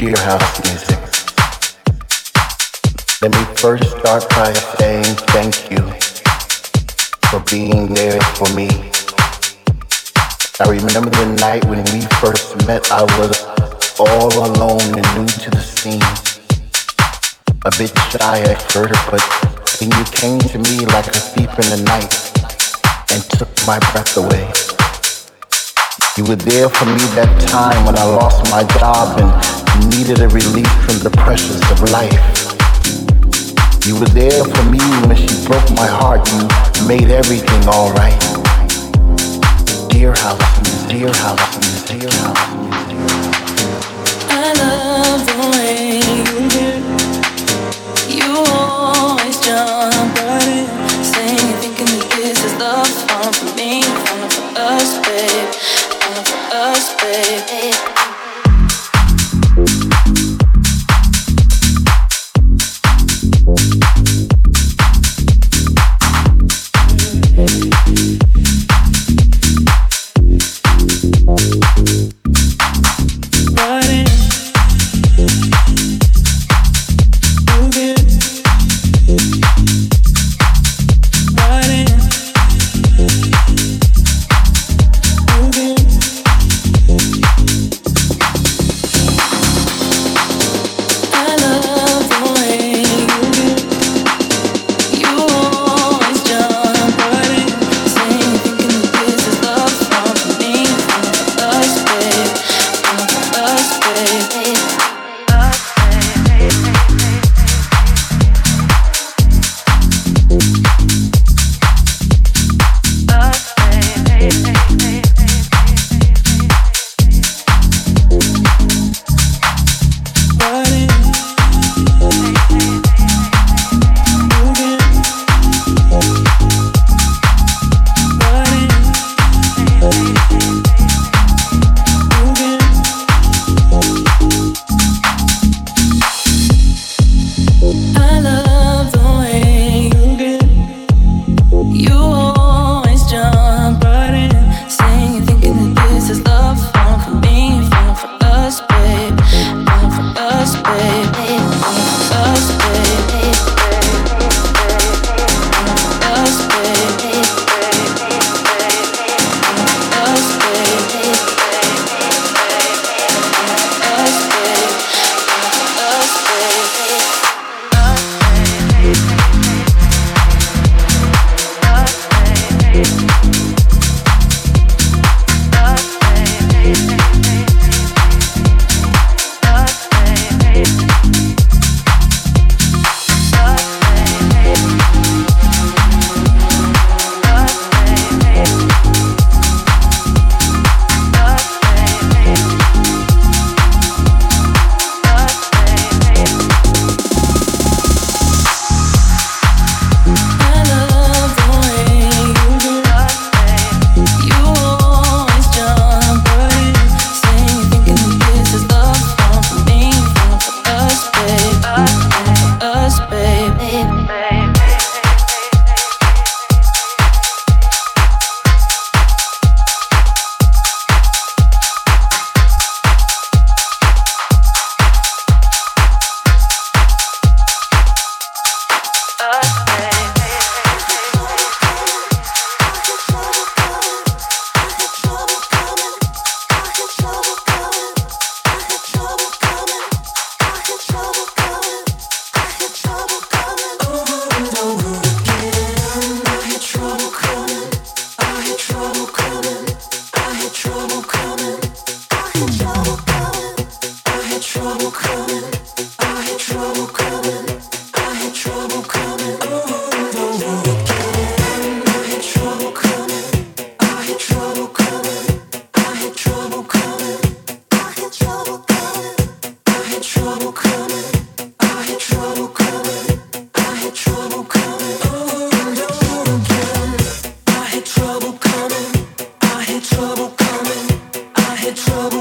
Dear house music. Let me first start by saying thank you for being there for me. I remember the night when we first met, I was all alone and new to the scene. A bit shy at first, but then you came to me like a thief in the night and took my breath away. You were there for me that time when I lost my job and needed a relief from the pressures of life. You were there for me when she broke my heart. You made everything alright. Dear house, dear house, dear house. trouble.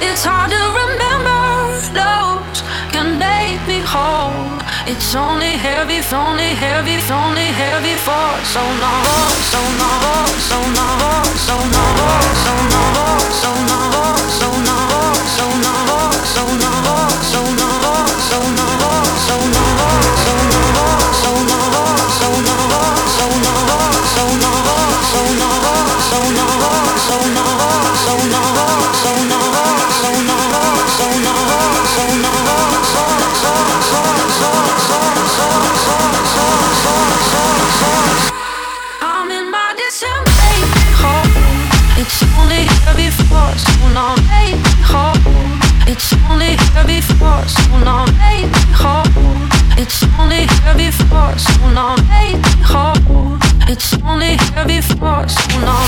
It's hard to remember those can make me whole. It's only heavy, only heavy, only heavy for so long, so long, so long, so long, so long, so long, so long, so long, so long, It's only heavy thoughts. so now make me whole. It's only heavy before, so now.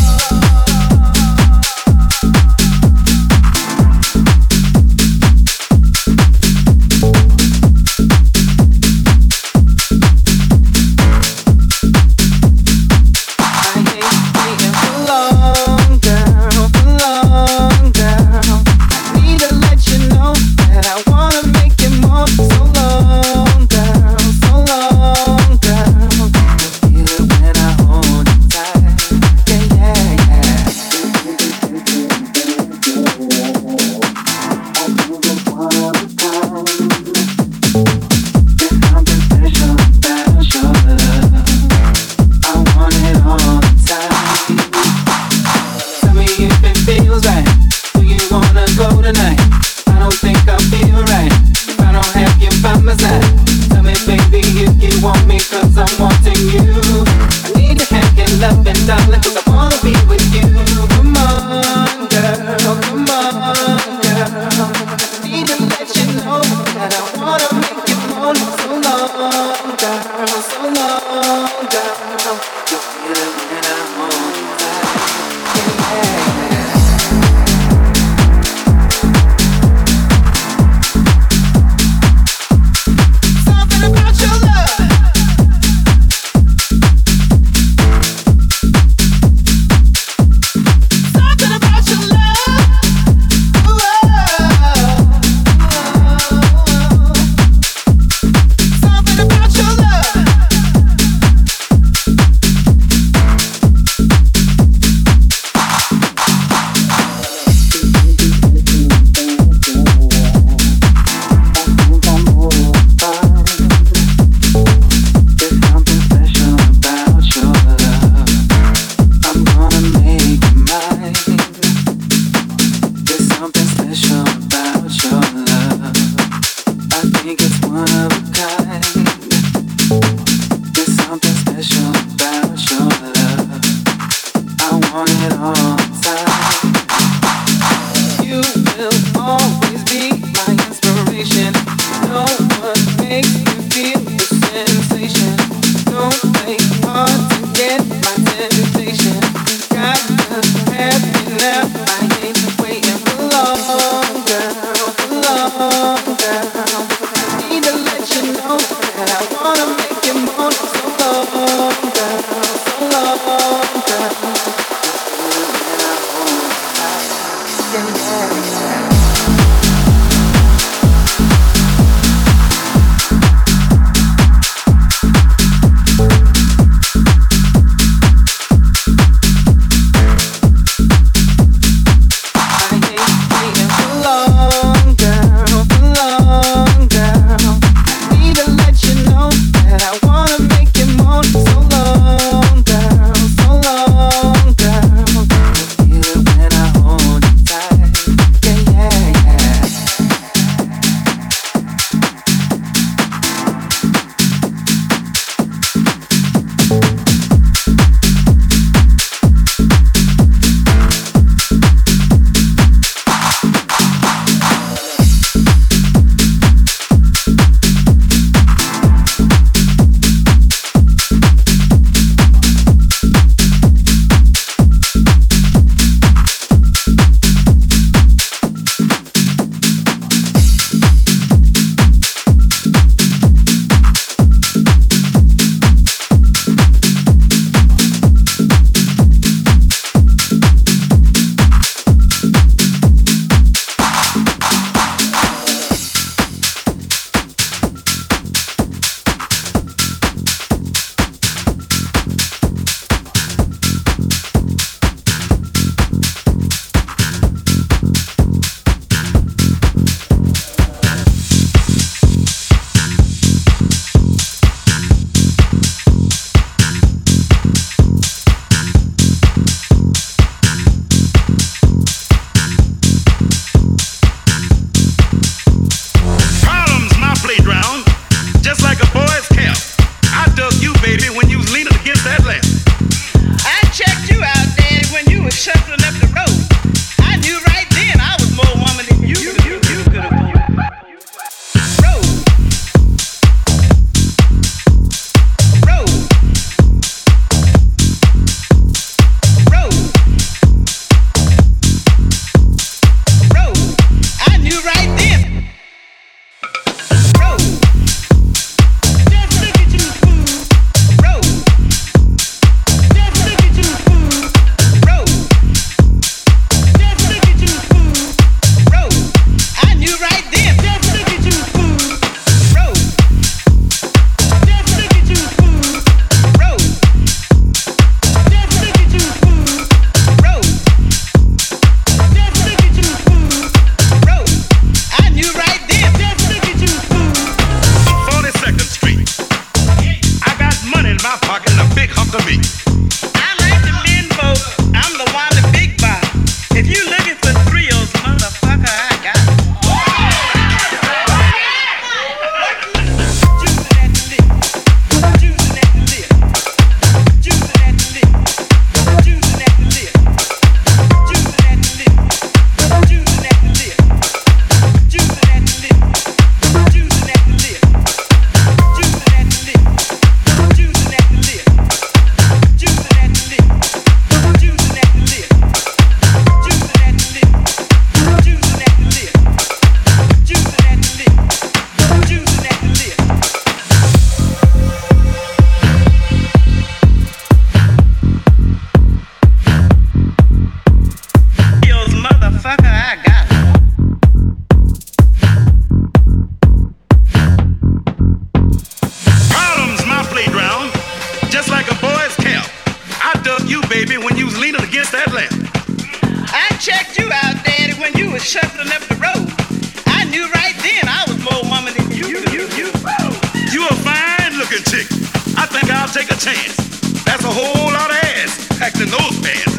shuffling up the road. I knew right then I was more woman than you. You, you, you. you a fine looking chick. I think I'll take a chance. That's a whole lot of ass packed in those pants.